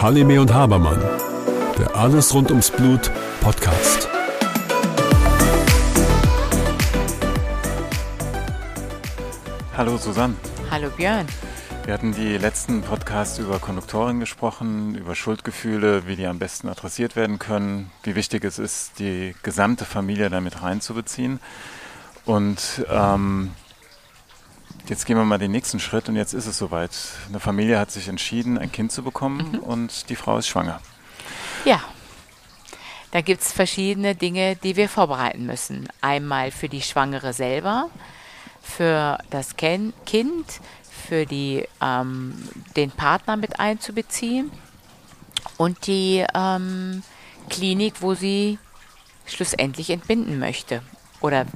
Halime und Habermann, der Alles rund ums Blut Podcast. Hallo Susanne. Hallo Björn. Wir hatten die letzten Podcasts über Konduktoren gesprochen, über Schuldgefühle, wie die am besten adressiert werden können, wie wichtig es ist, die gesamte Familie damit reinzubeziehen. Und ähm, jetzt gehen wir mal den nächsten Schritt und jetzt ist es soweit. Eine Familie hat sich entschieden, ein Kind zu bekommen mhm. und die Frau ist schwanger. Ja, da gibt es verschiedene Dinge, die wir vorbereiten müssen. Einmal für die Schwangere selber, für das Kind, für die, ähm, den Partner mit einzubeziehen und die ähm, Klinik, wo sie schlussendlich entbinden möchte oder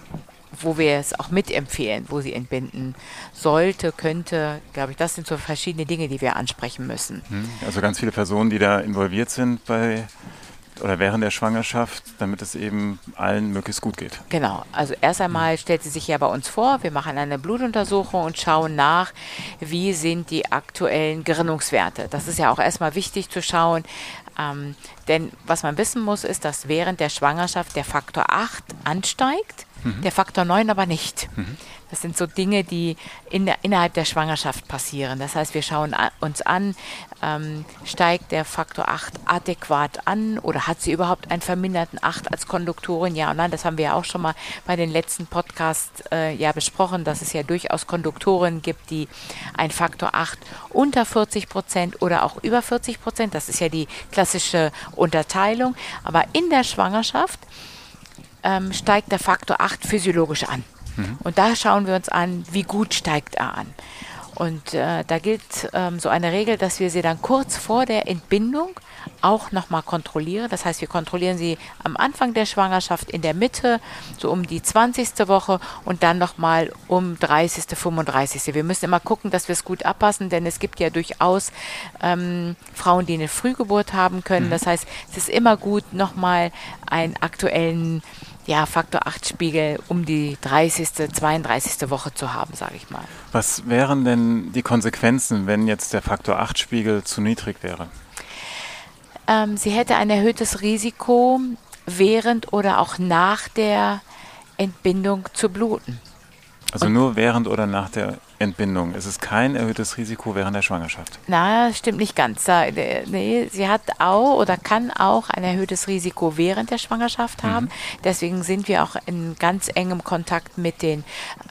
wo wir es auch mitempfehlen, wo sie entbinden sollte, könnte, glaube ich, das sind so verschiedene Dinge, die wir ansprechen müssen. Hm, also ganz viele Personen, die da involviert sind bei oder während der Schwangerschaft, damit es eben allen möglichst gut geht. Genau. Also erst einmal stellt sie sich ja bei uns vor, wir machen eine Blutuntersuchung und schauen nach, wie sind die aktuellen Gerinnungswerte. Das ist ja auch erstmal wichtig zu schauen, ähm, denn was man wissen muss, ist, dass während der Schwangerschaft der Faktor 8 ansteigt, mhm. der Faktor 9 aber nicht. Mhm. Das sind so Dinge, die in der, innerhalb der Schwangerschaft passieren. Das heißt, wir schauen uns an, ähm, steigt der Faktor 8 adäquat an oder hat sie überhaupt einen verminderten 8 als Konduktorin? Ja und nein, das haben wir ja auch schon mal bei den letzten Podcasts äh, ja besprochen, dass es ja durchaus Konduktoren gibt, die einen Faktor 8 unter 40 Prozent oder auch über 40 Prozent, das ist ja die klassische Unterteilung, aber in der Schwangerschaft ähm, steigt der Faktor 8 physiologisch an. Mhm. Und da schauen wir uns an, wie gut steigt er an. Und äh, da gilt ähm, so eine Regel, dass wir sie dann kurz vor der Entbindung auch nochmal kontrollieren. Das heißt, wir kontrollieren sie am Anfang der Schwangerschaft, in der Mitte, so um die 20. Woche und dann nochmal um 30., 35. Wir müssen immer gucken, dass wir es gut abpassen, denn es gibt ja durchaus ähm, Frauen, die eine Frühgeburt haben können. Mhm. Das heißt, es ist immer gut, nochmal einen aktuellen ja, Faktor 8 Spiegel um die 30., 32. Woche zu haben, sage ich mal. Was wären denn die Konsequenzen, wenn jetzt der Faktor 8 Spiegel zu niedrig wäre? Ähm, sie hätte ein erhöhtes Risiko, während oder auch nach der Entbindung zu bluten. Also Und nur während oder nach der Entbindung. Es ist kein erhöhtes Risiko während der Schwangerschaft. Na, das stimmt nicht ganz. Äh, nee, sie hat auch oder kann auch ein erhöhtes Risiko während der Schwangerschaft haben. Mhm. Deswegen sind wir auch in ganz engem Kontakt mit den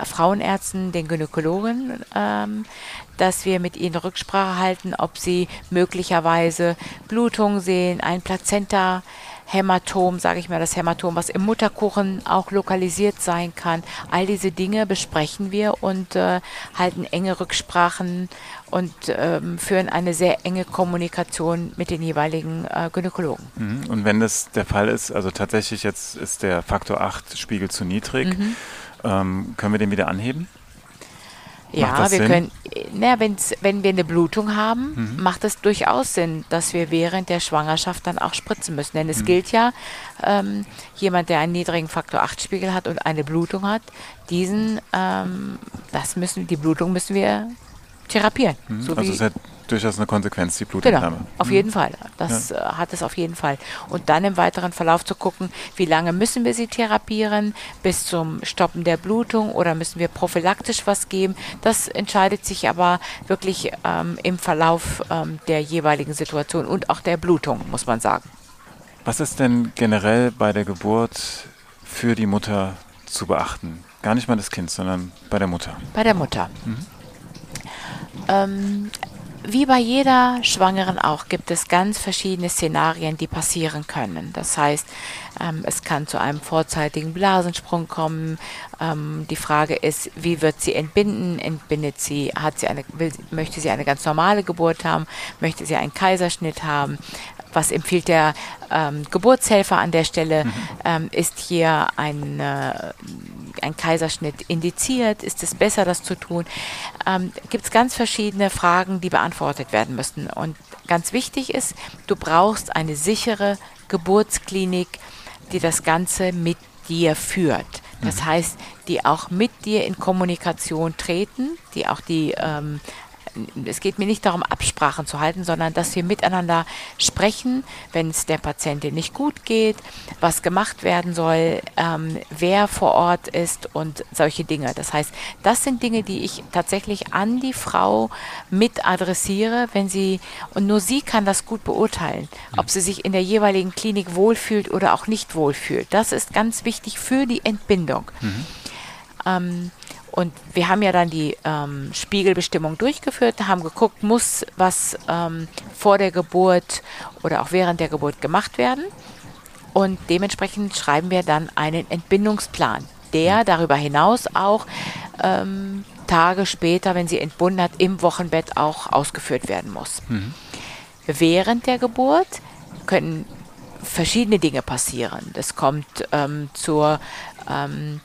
Frauenärzten, den Gynäkologen, ähm, dass wir mit ihnen Rücksprache halten, ob sie möglicherweise Blutung sehen, ein Plazenta Hämatom, sage ich mal, das Hämatom, was im Mutterkuchen auch lokalisiert sein kann. All diese Dinge besprechen wir und äh, halten enge Rücksprachen und ähm, führen eine sehr enge Kommunikation mit den jeweiligen äh, Gynäkologen. Mhm. Und wenn das der Fall ist, also tatsächlich jetzt ist der Faktor 8 Spiegel zu niedrig, mhm. ähm, können wir den wieder anheben? Ja, wir Sinn? können, na, wenn's, wenn wir eine Blutung haben, mhm. macht es durchaus Sinn, dass wir während der Schwangerschaft dann auch spritzen müssen. Denn es mhm. gilt ja, ähm, jemand, der einen niedrigen Faktor 8 Spiegel hat und eine Blutung hat, diesen, ähm, das müssen, die Blutung müssen wir therapieren. Mhm. So also es hat durchaus eine Konsequenz, die Blutentnahme. Genau, auf mhm. jeden Fall. Das ja. Äh, hat es auf jeden Fall. Und dann im weiteren Verlauf zu gucken, wie lange müssen wir sie therapieren, bis zum Stoppen der Blutung oder müssen wir prophylaktisch was geben. Das entscheidet sich aber wirklich ähm, im Verlauf ähm, der jeweiligen Situation und auch der Blutung, muss man sagen. Was ist denn generell bei der Geburt für die Mutter zu beachten? Gar nicht mal das Kind, sondern bei der Mutter. Bei der Mutter. Mhm. Ähm, wie bei jeder Schwangeren auch gibt es ganz verschiedene Szenarien, die passieren können. Das heißt, ähm, es kann zu einem vorzeitigen Blasensprung kommen. Ähm, die Frage ist, wie wird sie entbinden? Entbindet sie? Hat sie eine, will, möchte sie eine ganz normale Geburt haben? Möchte sie einen Kaiserschnitt haben? Was empfiehlt der ähm, Geburtshelfer an der Stelle? Mhm. Ähm, ist hier ein, äh, ein Kaiserschnitt indiziert? Ist es besser, das zu tun? Ähm, Gibt es ganz verschiedene Fragen, die beantwortet werden müssen. Und ganz wichtig ist, du brauchst eine sichere Geburtsklinik, die das Ganze mit dir führt. Das heißt, die auch mit dir in Kommunikation treten, die auch die ähm, es geht mir nicht darum, Absprachen zu halten, sondern dass wir miteinander sprechen, wenn es der Patientin nicht gut geht, was gemacht werden soll, ähm, wer vor Ort ist und solche Dinge. Das heißt, das sind Dinge, die ich tatsächlich an die Frau mit adressiere, wenn sie, und nur sie kann das gut beurteilen, ob sie sich in der jeweiligen Klinik wohlfühlt oder auch nicht wohlfühlt. Das ist ganz wichtig für die Entbindung. Mhm. Ähm, und wir haben ja dann die ähm, Spiegelbestimmung durchgeführt, haben geguckt, muss was ähm, vor der Geburt oder auch während der Geburt gemacht werden. Und dementsprechend schreiben wir dann einen Entbindungsplan, der darüber hinaus auch ähm, Tage später, wenn sie entbunden hat, im Wochenbett auch ausgeführt werden muss. Mhm. Während der Geburt können verschiedene Dinge passieren. Das kommt ähm, zur ähm,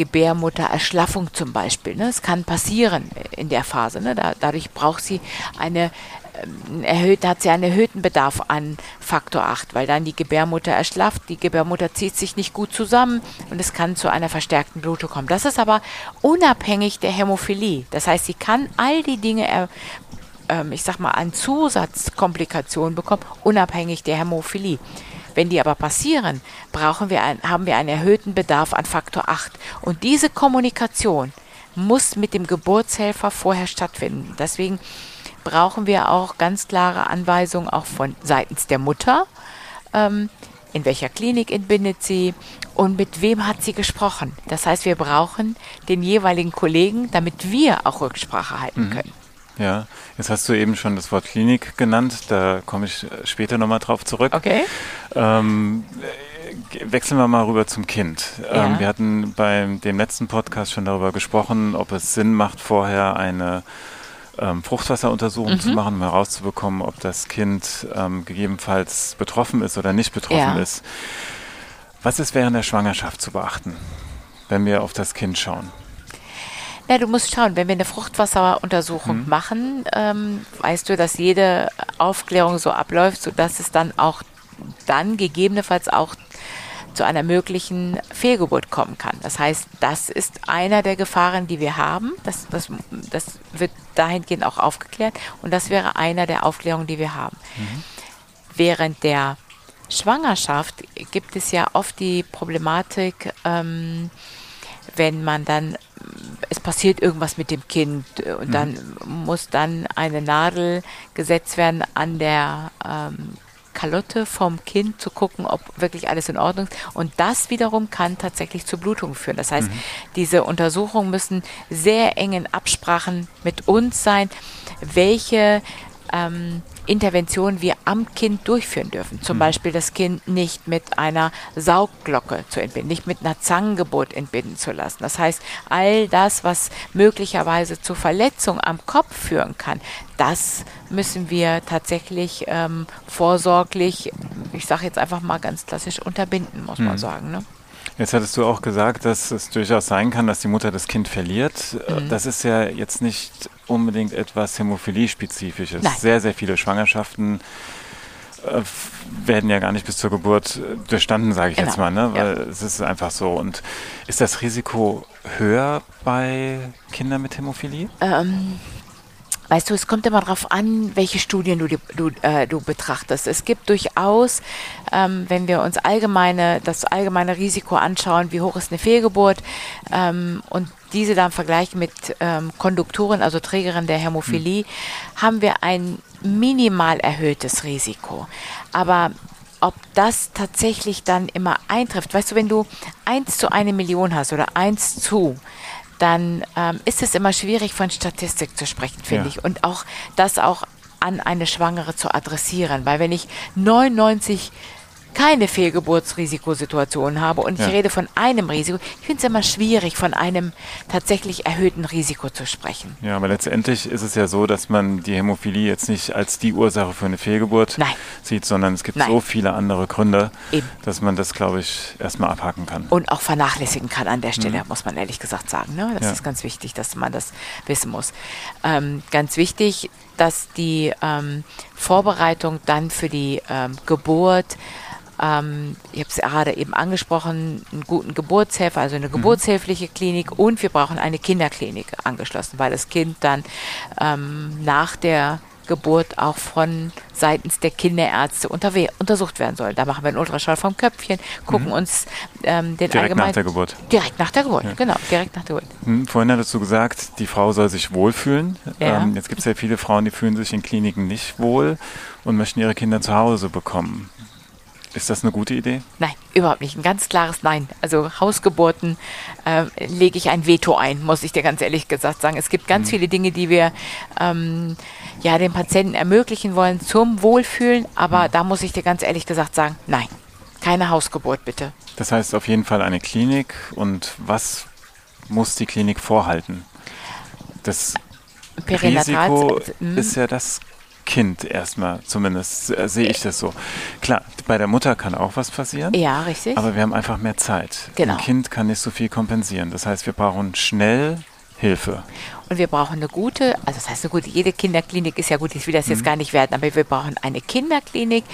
Gebärmuttererschlaffung zum Beispiel. Ne? Es kann passieren in der Phase. Ne? Da, dadurch braucht sie eine ähm, erhöht, hat sie einen erhöhten Bedarf an Faktor 8, weil dann die Gebärmutter erschlafft, die Gebärmutter zieht sich nicht gut zusammen und es kann zu einer verstärkten Blutung kommen. Das ist aber unabhängig der Hämophilie. Das heißt, sie kann all die Dinge, äh, ich sag mal, an Zusatzkomplikationen bekommen, unabhängig der Hämophilie. Wenn die aber passieren, brauchen wir ein, haben wir einen erhöhten Bedarf an Faktor 8. Und diese Kommunikation muss mit dem Geburtshelfer vorher stattfinden. Deswegen brauchen wir auch ganz klare Anweisungen auch von seitens der Mutter. Ähm, in welcher Klinik entbindet sie und mit wem hat sie gesprochen. Das heißt, wir brauchen den jeweiligen Kollegen, damit wir auch Rücksprache halten mhm. können. Ja, jetzt hast du eben schon das Wort Klinik genannt, da komme ich später nochmal drauf zurück. Okay. Ähm, wechseln wir mal rüber zum Kind. Ja. Ähm, wir hatten beim dem letzten Podcast schon darüber gesprochen, ob es Sinn macht, vorher eine ähm, Fruchtwasseruntersuchung mhm. zu machen, um herauszubekommen, ob das Kind ähm, gegebenenfalls betroffen ist oder nicht betroffen ja. ist. Was ist während der Schwangerschaft zu beachten, wenn wir auf das Kind schauen? Ja, du musst schauen, wenn wir eine Fruchtwasseruntersuchung mhm. machen, ähm, weißt du, dass jede Aufklärung so abläuft, sodass es dann auch dann gegebenenfalls auch zu einer möglichen Fehlgeburt kommen kann. Das heißt, das ist einer der Gefahren, die wir haben. Das, das, das wird dahingehend auch aufgeklärt und das wäre einer der Aufklärungen, die wir haben. Mhm. Während der Schwangerschaft gibt es ja oft die Problematik, ähm, wenn man dann es passiert irgendwas mit dem Kind und mhm. dann muss dann eine Nadel gesetzt werden an der ähm, Kalotte vom Kind zu gucken, ob wirklich alles in Ordnung ist. Und das wiederum kann tatsächlich zu Blutungen führen. Das heißt, mhm. diese Untersuchungen müssen sehr engen Absprachen mit uns sein, welche ähm, Interventionen wir am Kind durchführen dürfen. Zum mhm. Beispiel das Kind nicht mit einer Saugglocke zu entbinden, nicht mit einer Zangengeburt entbinden zu lassen. Das heißt, all das, was möglicherweise zu Verletzungen am Kopf führen kann, das müssen wir tatsächlich ähm, vorsorglich, ich sage jetzt einfach mal ganz klassisch, unterbinden, muss mhm. man sagen. Ne? Jetzt hattest du auch gesagt, dass es durchaus sein kann, dass die Mutter das Kind verliert. Mhm. Das ist ja jetzt nicht unbedingt etwas Hämophilie-spezifisches. Sehr, sehr viele Schwangerschaften äh, werden ja gar nicht bis zur Geburt äh, durchstanden, sage ich genau. jetzt mal, ne? weil ja. es ist einfach so. Und ist das Risiko höher bei Kindern mit Hämophilie? Ähm, Weißt du, es kommt immer darauf an, welche Studien du, du, äh, du betrachtest. Es gibt durchaus, ähm, wenn wir uns allgemeine, das allgemeine Risiko anschauen, wie hoch ist eine Fehlgeburt ähm, und diese dann vergleichen mit ähm, Konduktoren, also Trägerin der Hämophilie, mhm. haben wir ein minimal erhöhtes Risiko. Aber ob das tatsächlich dann immer eintrifft, weißt du, wenn du eins zu eine Million hast oder eins zu, dann ähm, ist es immer schwierig, von Statistik zu sprechen, finde ja. ich. Und auch das auch an eine Schwangere zu adressieren. Weil wenn ich 99 keine Fehlgeburtsrisikosituation habe und ja. ich rede von einem Risiko. Ich finde es immer schwierig, von einem tatsächlich erhöhten Risiko zu sprechen. Ja, aber letztendlich ist es ja so, dass man die Hämophilie jetzt nicht als die Ursache für eine Fehlgeburt Nein. sieht, sondern es gibt Nein. so viele andere Gründe, Eben. dass man das, glaube ich, erstmal abhaken kann. Und auch vernachlässigen kann an der Stelle, mhm. muss man ehrlich gesagt sagen. Ne? Das ja. ist ganz wichtig, dass man das wissen muss. Ähm, ganz wichtig, dass die ähm, Vorbereitung dann für die ähm, Geburt ähm, ich habe es gerade eben angesprochen, einen guten Geburtshelfer, also eine mhm. geburtshilfliche Klinik und wir brauchen eine Kinderklinik angeschlossen, weil das Kind dann ähm, nach der Geburt auch von seitens der Kinderärzte untersucht werden soll. Da machen wir einen Ultraschall vom Köpfchen, gucken mhm. uns ähm, den Direkt nach der Geburt. Direkt nach der Geburt, ja. genau, direkt nach der Geburt. Hm, vorhin hattest du gesagt, die Frau soll sich wohlfühlen. Ja. Ähm, jetzt gibt es ja viele Frauen, die fühlen sich in Kliniken nicht wohl und möchten ihre Kinder zu Hause bekommen. Ist das eine gute Idee? Nein, überhaupt nicht. Ein ganz klares Nein. Also Hausgeburten äh, lege ich ein Veto ein, muss ich dir ganz ehrlich gesagt sagen. Es gibt ganz mhm. viele Dinge, die wir ähm, ja den Patienten ermöglichen wollen zum Wohlfühlen, aber mhm. da muss ich dir ganz ehrlich gesagt sagen, nein, keine Hausgeburt bitte. Das heißt auf jeden Fall eine Klinik. Und was muss die Klinik vorhalten? Das Risiko mhm. ist ja das Kind erstmal, zumindest äh, sehe ich das so. Klar, bei der Mutter kann auch was passieren. Ja, richtig. Aber wir haben einfach mehr Zeit. Genau. Ein Kind kann nicht so viel kompensieren. Das heißt, wir brauchen schnell Hilfe. Und wir brauchen eine gute, also das heißt eine gute, jede Kinderklinik ist ja gut, ich will das jetzt mhm. gar nicht werden, aber wir brauchen eine Kinderklinik,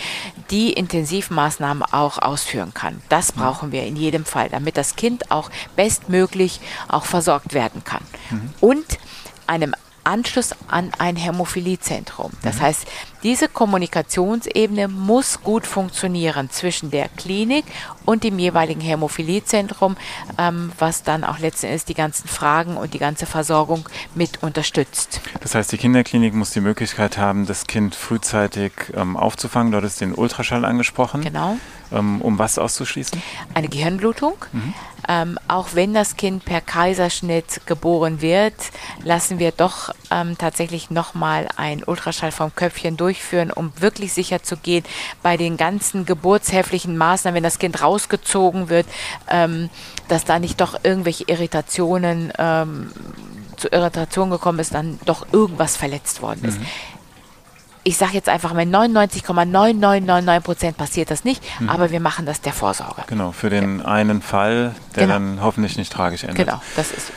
die Intensivmaßnahmen auch ausführen kann. Das mhm. brauchen wir in jedem Fall, damit das Kind auch bestmöglich auch versorgt werden kann. Mhm. Und einem Anschluss an ein Hämophiliezentrum. Das mhm. heißt, diese Kommunikationsebene muss gut funktionieren zwischen der Klinik und dem jeweiligen Hämophiliezentrum, ähm, was dann auch letztendlich die ganzen Fragen und die ganze Versorgung mit unterstützt. Das heißt, die Kinderklinik muss die Möglichkeit haben, das Kind frühzeitig ähm, aufzufangen. Dort ist den Ultraschall angesprochen. Genau. Ähm, um was auszuschließen? Eine Gehirnblutung. Mhm. Ähm, auch wenn das Kind per Kaiserschnitt geboren wird, lassen wir doch ähm, tatsächlich nochmal ein Ultraschall vom Köpfchen durchführen, um wirklich sicher zu gehen bei den ganzen geburtshäflichen Maßnahmen, wenn das Kind rausgezogen wird, ähm, dass da nicht doch irgendwelche Irritationen ähm, zu Irritationen gekommen ist, dann doch irgendwas verletzt worden ist. Mhm ich sage jetzt einfach mal 99,9999 Prozent passiert das nicht, mhm. aber wir machen das der Vorsorge. Genau, für den ja. einen Fall, der genau. dann hoffentlich nicht tragisch endet. Genau, das ist.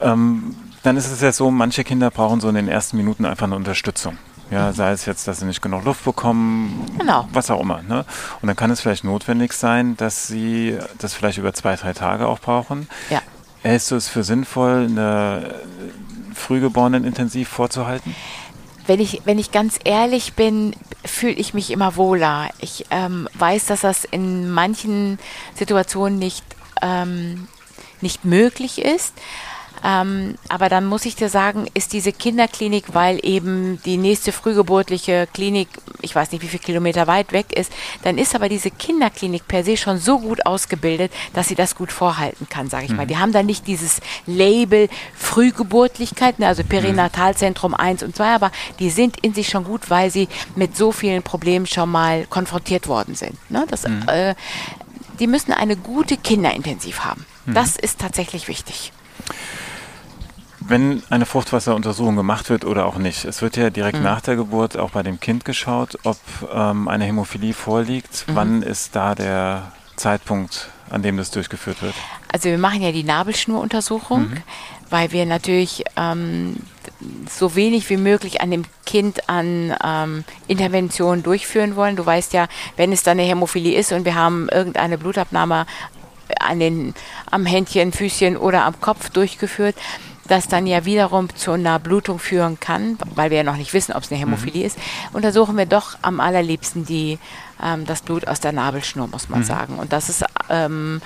Ähm, dann ist es ja so, manche Kinder brauchen so in den ersten Minuten einfach eine Unterstützung. Ja, sei es jetzt, dass sie nicht genug Luft bekommen, genau. was auch immer. Ne? Und dann kann es vielleicht notwendig sein, dass sie das vielleicht über zwei, drei Tage auch brauchen. Ja. Hältst du es für sinnvoll, eine Frühgeborenen intensiv vorzuhalten? Wenn ich, wenn ich ganz ehrlich bin, fühle ich mich immer wohler. Ich ähm, weiß, dass das in manchen Situationen nicht, ähm, nicht möglich ist. Ähm, aber dann muss ich dir sagen, ist diese Kinderklinik, weil eben die nächste frühgeburtliche Klinik, ich weiß nicht, wie viele Kilometer weit weg ist, dann ist aber diese Kinderklinik per se schon so gut ausgebildet, dass sie das gut vorhalten kann, sage ich mhm. mal. Die haben dann nicht dieses Label Frühgeburtlichkeit, ne, also Perinatalzentrum 1 und 2, aber die sind in sich schon gut, weil sie mit so vielen Problemen schon mal konfrontiert worden sind. Ne? Das, mhm. äh, die müssen eine gute Kinderintensiv haben. Mhm. Das ist tatsächlich wichtig. Wenn eine Fruchtwasseruntersuchung gemacht wird oder auch nicht, es wird ja direkt mhm. nach der Geburt auch bei dem Kind geschaut, ob ähm, eine Hämophilie vorliegt. Mhm. Wann ist da der Zeitpunkt, an dem das durchgeführt wird? Also wir machen ja die Nabelschnuruntersuchung, mhm. weil wir natürlich ähm, so wenig wie möglich an dem Kind an ähm, Interventionen durchführen wollen. Du weißt ja, wenn es dann eine Hämophilie ist und wir haben irgendeine Blutabnahme an den, am Händchen, Füßchen oder am Kopf durchgeführt, das dann ja wiederum zu einer Blutung führen kann, weil wir ja noch nicht wissen, ob es eine Hämophilie mhm. ist, untersuchen wir doch am allerliebsten die, ähm, das Blut aus der Nabelschnur, muss man mhm. sagen. Und das ist ähm,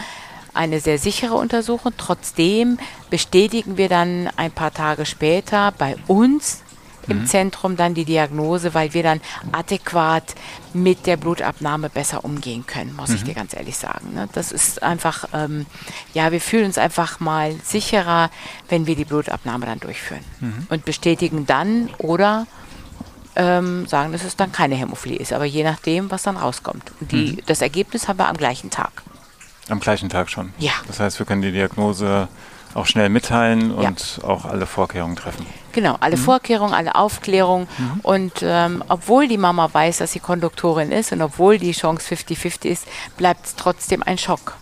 eine sehr sichere Untersuchung. Trotzdem bestätigen wir dann ein paar Tage später bei uns im mhm. Zentrum dann die Diagnose, weil wir dann adäquat mit der Blutabnahme besser umgehen können, muss mhm. ich dir ganz ehrlich sagen. Ne? Das ist einfach, ähm, ja, wir fühlen uns einfach mal sicherer, wenn wir die Blutabnahme dann durchführen mhm. und bestätigen dann oder ähm, sagen, dass es dann keine Hämophilie ist, aber je nachdem, was dann rauskommt. Die, mhm. Das Ergebnis haben wir am gleichen Tag. Am gleichen Tag schon? Ja. Das heißt, wir können die Diagnose auch schnell mitteilen und ja. auch alle Vorkehrungen treffen. Genau, alle mhm. Vorkehrungen, alle Aufklärung. Mhm. Und ähm, obwohl die Mama weiß, dass sie Konduktorin ist und obwohl die Chance 50-50 ist, bleibt es trotzdem ein Schock.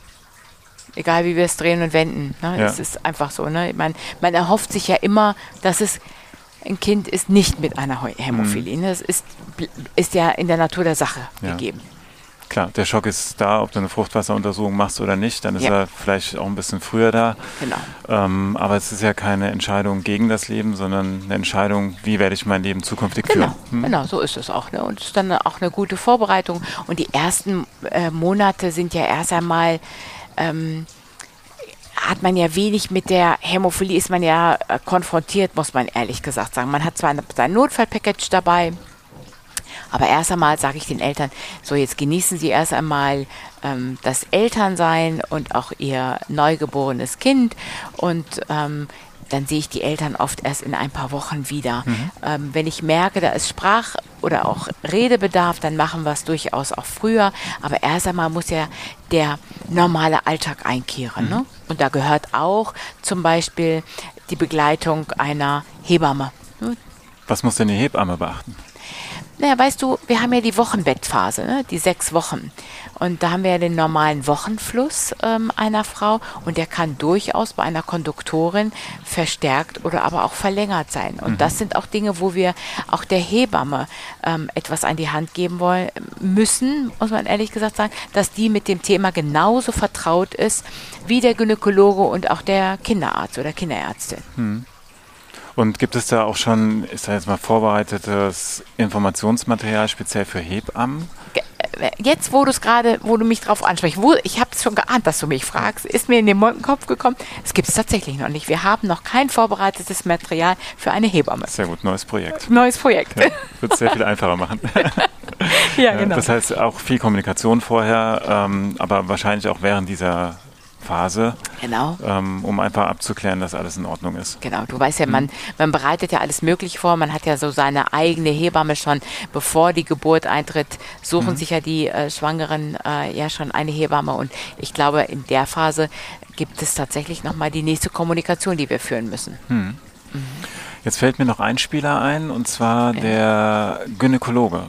Egal wie wir es drehen und wenden. Ne? Ja. ist einfach so. Ne? Man, man erhofft sich ja immer, dass es ein Kind ist nicht mit einer Hämophilie. Mhm. Das ist, ist ja in der Natur der Sache ja. gegeben. Klar, der Schock ist da, ob du eine Fruchtwasseruntersuchung machst oder nicht, dann ist Ja. er vielleicht auch ein bisschen früher da. Genau. Ähm, aber es ist ja keine Entscheidung gegen das Leben, sondern eine Entscheidung, wie werde ich mein Leben zukünftig Genau, führen. Hm? genau, so ist es auch. Ne? Und es ist dann auch eine gute Vorbereitung. Und die ersten äh, Monate sind ja erst einmal, ähm, hat man ja wenig mit der Hämophilie, ist man ja äh, konfrontiert, muss man ehrlich gesagt sagen. Man hat zwar sein Notfallpackage dabei, aber erst einmal sage ich den Eltern, so jetzt genießen Sie erst einmal ähm, das Elternsein und auch Ihr neugeborenes Kind und ähm, dann sehe ich die Eltern oft erst in ein paar Wochen wieder. Ähm, wenn ich merke, da ist Sprach- oder auch Redebedarf, dann machen wir es durchaus auch früher. Aber erst einmal muss ja der normale Alltag einkehren. Ne? Und da gehört auch zum Beispiel die Begleitung einer Hebamme. Was muss denn die Hebamme beachten? Naja, weißt du, wir haben ja die Wochenbettphase, ne? die sechs Wochen. Und da haben wir ja den normalen Wochenfluss ähm, einer Frau und der kann durchaus bei einer Konduktorin verstärkt oder aber auch verlängert sein. Und das sind auch Dinge, wo wir auch der Hebamme ähm, etwas an die Hand geben wollen müssen, muss man ehrlich gesagt sagen, dass die mit dem Thema genauso vertraut ist wie der Gynäkologe und auch der Kinderarzt oder Kinderärztin. Und gibt es da auch schon, ist da jetzt mal vorbereitetes Informationsmaterial speziell für Hebammen? Äh, Jetzt, wo du es gerade, wo du mich drauf ansprichst, wo, ich habe es schon geahnt, dass du mich fragst, ist mir in den Kopf gekommen, es gibt es tatsächlich noch nicht. Wir haben noch kein vorbereitetes Material für eine Hebamme. Sehr gut, neues Projekt. Neues Projekt. Ja, wird es sehr viel einfacher machen. Ja, Ja, genau. Das heißt auch viel Kommunikation vorher, ähm, aber wahrscheinlich auch während dieser Phase, Genau. ähm, um einfach abzuklären, dass alles in Ordnung ist. Genau, du weißt ja, man, man bereitet ja alles Mögliche vor. Man hat ja so seine eigene Hebamme schon, bevor die Geburt eintritt, suchen sich ja die äh, Schwangeren äh, ja schon eine Hebamme. Und ich glaube, in der Phase gibt es tatsächlich nochmal die nächste Kommunikation, die wir führen müssen. Jetzt fällt mir noch ein Spieler ein, und zwar der Gynäkologe.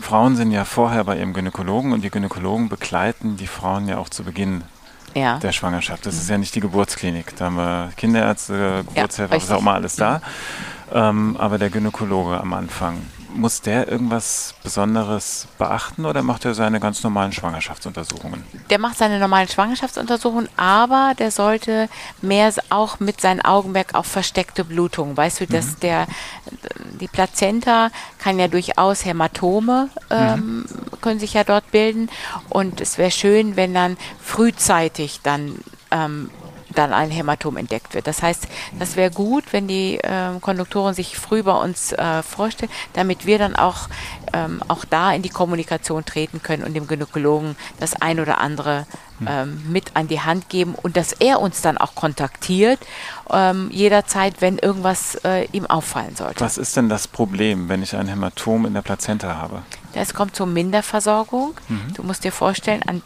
Frauen sind ja vorher bei ihrem Gynäkologen und die Gynäkologen begleiten die Frauen ja auch zu Beginn Ja. der Schwangerschaft. Das ist ja nicht die Geburtsklinik. Da haben wir Kinderärzte, Geburtshelfer, was richtig. auch immer alles da. Ähm, aber der Gynäkologe am Anfang, muss der irgendwas Besonderes beachten oder macht er seine ganz normalen Schwangerschaftsuntersuchungen? Der macht seine normalen Schwangerschaftsuntersuchungen, aber der sollte mehr auch mit seinem Augenmerk auf versteckte Blutungen. Weißt du, dass der die Plazenta kann ja durchaus Hämatome ähm, können sich ja dort bilden und es wäre schön, wenn dann frühzeitig dann ähm, dann ein Hämatom entdeckt wird. Das heißt, das wäre gut, wenn die ähm, Konduktoren sich früh bei uns äh, vorstellen, damit wir dann auch, ähm, auch da in die Kommunikation treten können und dem Gynäkologen das ein oder andere ähm, mit an die Hand geben und dass er uns dann auch kontaktiert, ähm, jederzeit, wenn irgendwas äh, ihm auffallen sollte. Was ist denn das Problem, wenn ich ein Hämatom in der Plazenta habe? Es kommt zur Minderversorgung. Du musst dir vorstellen, an,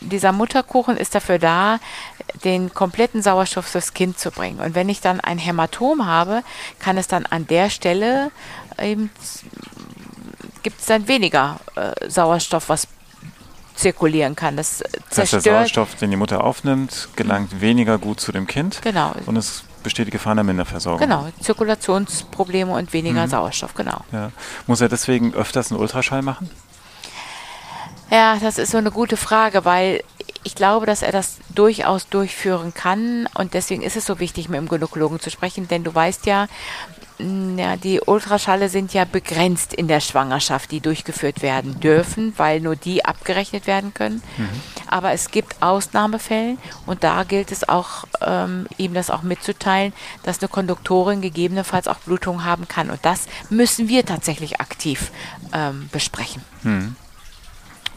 dieser Mutterkuchen ist dafür da, den kompletten Sauerstoff fürs Kind zu bringen. Und wenn ich dann ein Hämatom habe, kann es dann an der Stelle eben gibt es dann weniger äh, Sauerstoff, was zirkulieren kann. Das Das heißt, der. Sauerstoff, den die Mutter aufnimmt, gelangt weniger gut zu dem Kind Genau. und es besteht die Gefahr einer Minderversorgung. Genau, Zirkulationsprobleme und weniger Mhm. Sauerstoff, genau. Ja. Muss er deswegen öfters einen Ultraschall machen? Ja, das ist so eine gute Frage, weil ich glaube, dass er das durchaus durchführen kann und deswegen ist es so wichtig, mit dem Gynäkologen zu sprechen, denn du weißt ja, ja, die Ultraschalle sind ja begrenzt in der Schwangerschaft, die durchgeführt werden dürfen, weil nur die abgerechnet werden können. Aber es gibt Ausnahmefälle und da gilt es auch, ähm, ihm das auch mitzuteilen, dass eine Konduktorin gegebenenfalls auch Blutung haben kann. Und das müssen wir tatsächlich aktiv ähm, besprechen.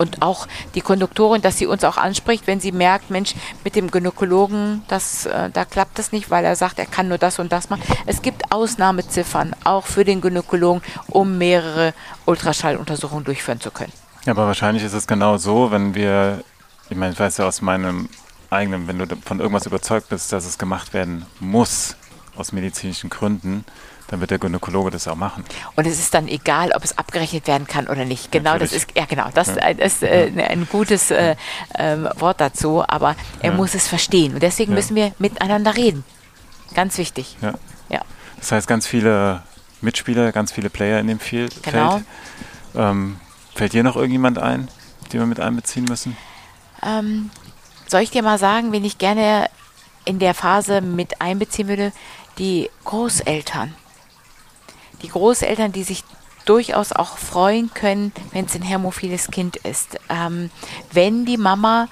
Und auch die Konduktorin, dass sie uns auch anspricht, wenn sie merkt, Mensch, mit dem Gynäkologen, das, äh, da klappt das nicht, weil er sagt, er kann nur das und das machen. Es gibt Ausnahmeziffern, auch für den Gynäkologen, um mehrere Ultraschalluntersuchungen durchführen zu können. Ja, aber wahrscheinlich ist es genau so, wenn wir, ich meine, ich weiß ja aus meinem eigenen, wenn du von irgendwas überzeugt bist, dass es gemacht werden muss, aus medizinischen Gründen, dann wird der Gynäkologe das auch machen. Und es ist dann egal, ob es abgerechnet werden kann oder nicht. Genau, das Natürlich. ist, ja genau, das Ja. äh, ist äh, ein gutes äh, ähm, Wort dazu, aber er Ja. muss es verstehen. Und deswegen Ja. müssen wir miteinander reden. Ganz wichtig. Ja. Das heißt, ganz viele Mitspieler, ganz viele Player in dem Field Genau. Feld. Ähm, fällt dir noch irgendjemand ein? die wir mit einbeziehen müssen? Ähm, soll ich dir mal sagen, wen ich gerne in der Phase mit einbeziehen würde? Die Großeltern. Die Großeltern, die sich durchaus auch freuen können, wenn es ein hämophiles Kind ist. Ähm, wenn die Mama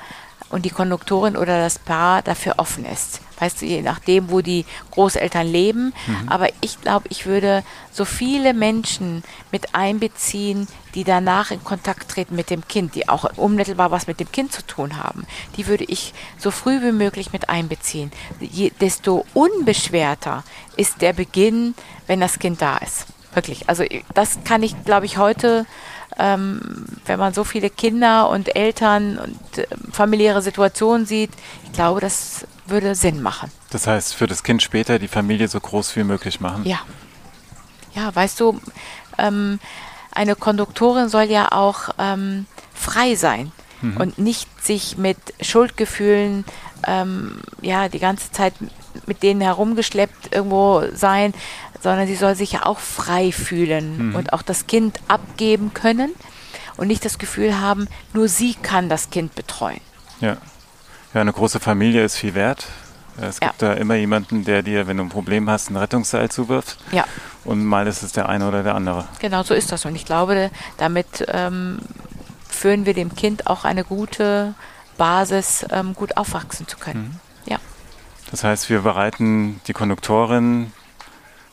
und die Konduktorin oder das Paar dafür offen ist. Weißt du, je nachdem, wo die Großeltern leben. Mhm. Aber ich glaube, ich würde so viele Menschen mit einbeziehen, die danach in Kontakt treten mit dem Kind, die auch unmittelbar was mit dem Kind zu tun haben. Die würde ich so früh wie möglich mit einbeziehen. Je, desto unbeschwerter ist der Beginn, wenn das Kind da ist. Wirklich. Also das kann ich, glaube ich, heute ähm, wenn man so viele Kinder und Eltern und äh, familiäre Situationen sieht, ich glaube, das würde Sinn machen. Das heißt, für das Kind später die Familie so groß wie möglich machen? Ja. Ja, weißt du, ähm, eine Konduktorin soll ja auch ähm, frei sein mhm. und nicht sich mit Schuldgefühlen ähm, ja die ganze Zeit mit denen herumgeschleppt irgendwo sein, sondern sie soll sich ja auch frei fühlen mhm. und auch das Kind abgeben können und nicht das Gefühl haben, nur sie kann das Kind betreuen. Ja. Ja, eine große Familie ist viel wert. Es gibt ja. da immer jemanden, der dir, wenn du ein Problem hast, ein Rettungsseil zuwirft. Ja. Und mal ist es der eine oder der andere. Genau, so ist das. Und ich glaube, damit ähm, führen wir dem Kind auch eine gute Basis, ähm, gut aufwachsen zu können. Mhm. Ja. Das heißt, wir bereiten die Konduktorin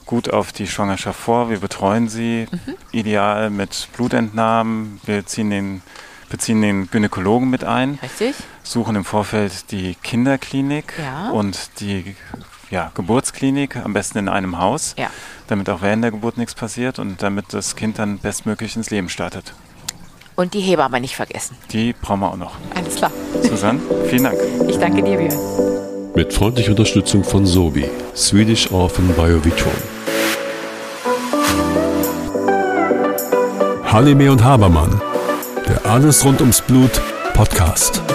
gut auf die Schwangerschaft vor. Wir betreuen sie mhm. ideal mit Blutentnahmen. Wir ziehen den, beziehen den Gynäkologen mit ein. Richtig. Suchen im Vorfeld die Kinderklinik ja. und die ja, Geburtsklinik, am besten in einem Haus, ja. damit auch während der Geburt nichts passiert und damit das Kind dann bestmöglich ins Leben startet. Und die Hebamme nicht vergessen. Die brauchen wir auch noch. Alles klar. Susanne, vielen Dank. Ich danke dir, Björn. Mit freundlicher Unterstützung von Sobi, Swedish Orphan Biovitron. Halime und Habermann, der Alles rund ums Blut Podcast.